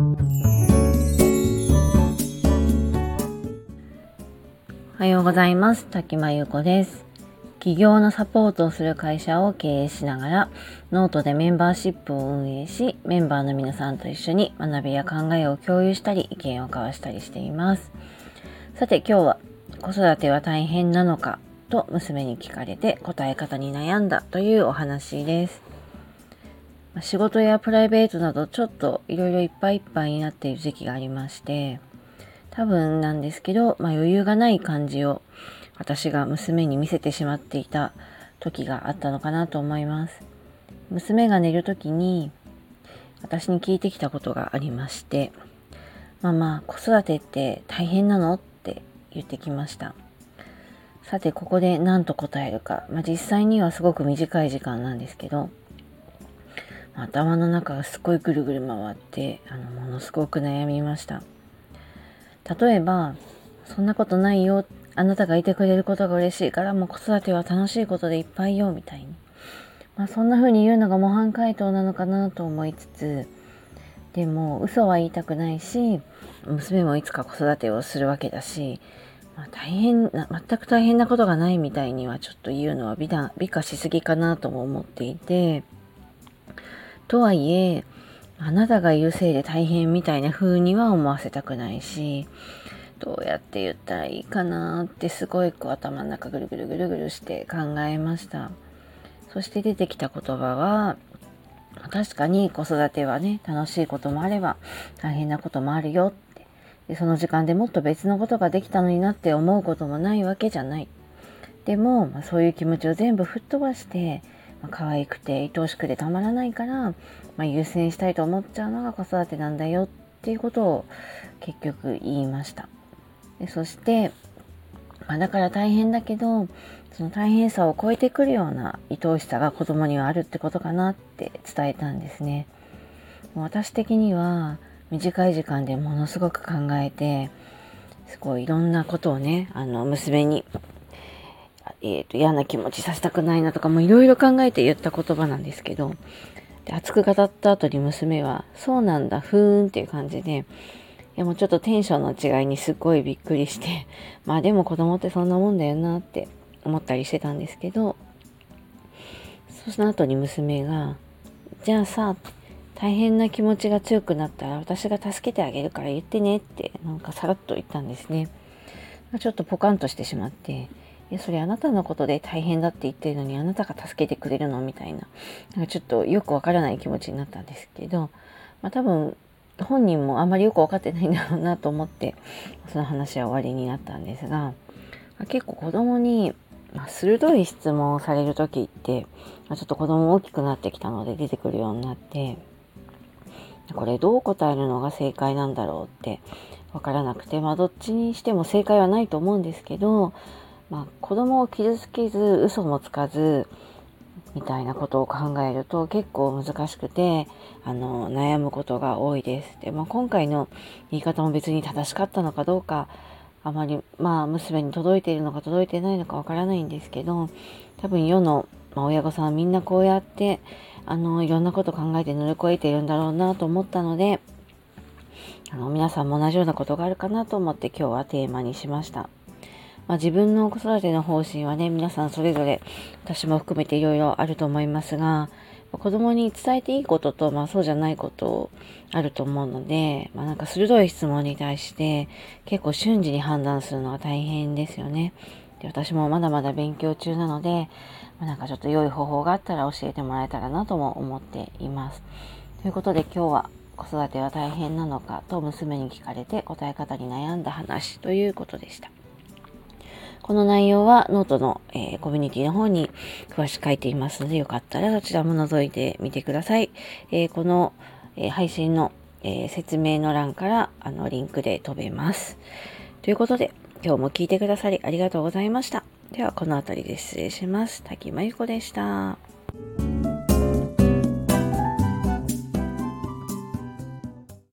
おはようございます。滝間優子です。起業のサポートをする会社を経営しながらノートでメンバーシップを運営しメンバーの皆さんと一緒に学びや考えを共有したり意見を交わしたりしています。さて今日は子育ては大変なのかと娘に聞かれて答え方に悩んだというお話です。仕事やプライベートなどちょっといろいろいっぱいいっぱいになっている時期がありまして多分なんですけど、まあ、余裕がない感じを私が娘に見せてしまっていた時があったのかなと思います。娘が寝る時に私に聞いてきたことがありまして、ママ、子育てって大変なのって言ってきました。さて、ここで何と答えるか。まあ、実際にはすごく短い時間なんですけど、頭の中がすごいぐるぐる回って、あの、ものすごく悩みました。例えば、そんなことないよ。あなたがいてくれることが嬉しいから、もう子育ては楽しいことでいっぱいよ、みたいに。まあ、そんな風に言うのが模範解答なのかなと思いつつ、でも嘘は言いたくないし、娘もいつか子育てをするわけだし、まあ、大変な、全く大変なことがないみたいにはちょっと言うのは美美化しすぎかなとも思っていて、とはいえ、あなたがいるせいで大変みたいな風には思わせたくないし、どうやって言ったらいいかなってすごいこう頭の中ぐるぐるぐるぐるして考えました。そして出てきた言葉は、確かに子育てはね、楽しいこともあれば大変なこともあるよってで。その時間でもっと別のことができたのになって思うこともないわけじゃない。でも、まあ、そういう気持ちを全部吹っ飛ばして、まあ、可愛くて愛おしくてたまらないから、まあ、優先したいと思っちゃうのが子育てなんだよっていうことを結局言いました。でそして、まあ、だから大変だけどその大変さを超えてくるような愛おしさが子供にはあるってことかなって伝えたんですね。私的には短い時間でものすごく考えてすごいいろんなことをねあの娘にえーと、嫌な気持ちさせたくないなとかもいろいろ考えて言った言葉なんですけどで熱く語った後に娘は「そうなんだふーん」っていう感じでいやもうちょっとテンションの違いにすっごいびっくりして まあでも子供ってそんなもんだよなって思ったりしてたんですけどその後に娘が「じゃあさ大変な気持ちが強くなったら私が助けてあげるから言ってね」ってなんかさらっと言ったんですね。ちょっとポカンとしてしまっていや、それあなたのことで大変だって言ってるのにあなたが助けてくれるのみたいな。なんかちょっとよくわからない気持ちになったんですけど、まあ多分本人もあんまりよくわかってないんだろうなと思って、その話は終わりになったんですが、結構子供に、まあ、鋭い質問をされる時って、まあ、ちょっと子供大きくなってきたので出てくるようになって、これどう答えるのが正解なんだろうってわからなくて、まあどっちにしても正解はないと思うんですけど、まあ、子供を傷つけず嘘もつかずみたいなことを考えると結構難しくてあの悩むことが多いです。で、まあ、今回の言い方も別に正しかったのかどうかあまりまあ娘に届いているのか届いてないのかわからないんですけど多分世の、まあ、親御さんはみんなこうやってあのいろんなこと考えて乗り越えているんだろうなと思ったのであの皆さんも同じようなことがあるかなと思って今日はテーマにしました。まあ、自分の子育ての方針はね、皆さんそれぞれ、私も含めていろいろあると思いますが、子供に伝えていいことと、まあそうじゃないことあると思うので、まあなんか鋭い質問に対して結構瞬時に判断するのは大変ですよね。で私もまだまだ勉強中なので、まあ、なんかちょっと良い方法があったら教えてもらえたらなとも思っています。ということで今日は子育ては大変なのかと娘に聞かれて答え方に悩んだ話ということでした。この内容はノートの、えー、コミュニティの方に詳しく書いていますので、よかったらそちらも覗いてみてください。えー、この、えー、配信の、え説明の欄からあのリンクで飛べます。ということで、今日も聞いてくださりありがとうございました。では、この辺りで失礼します。滝真由子でした。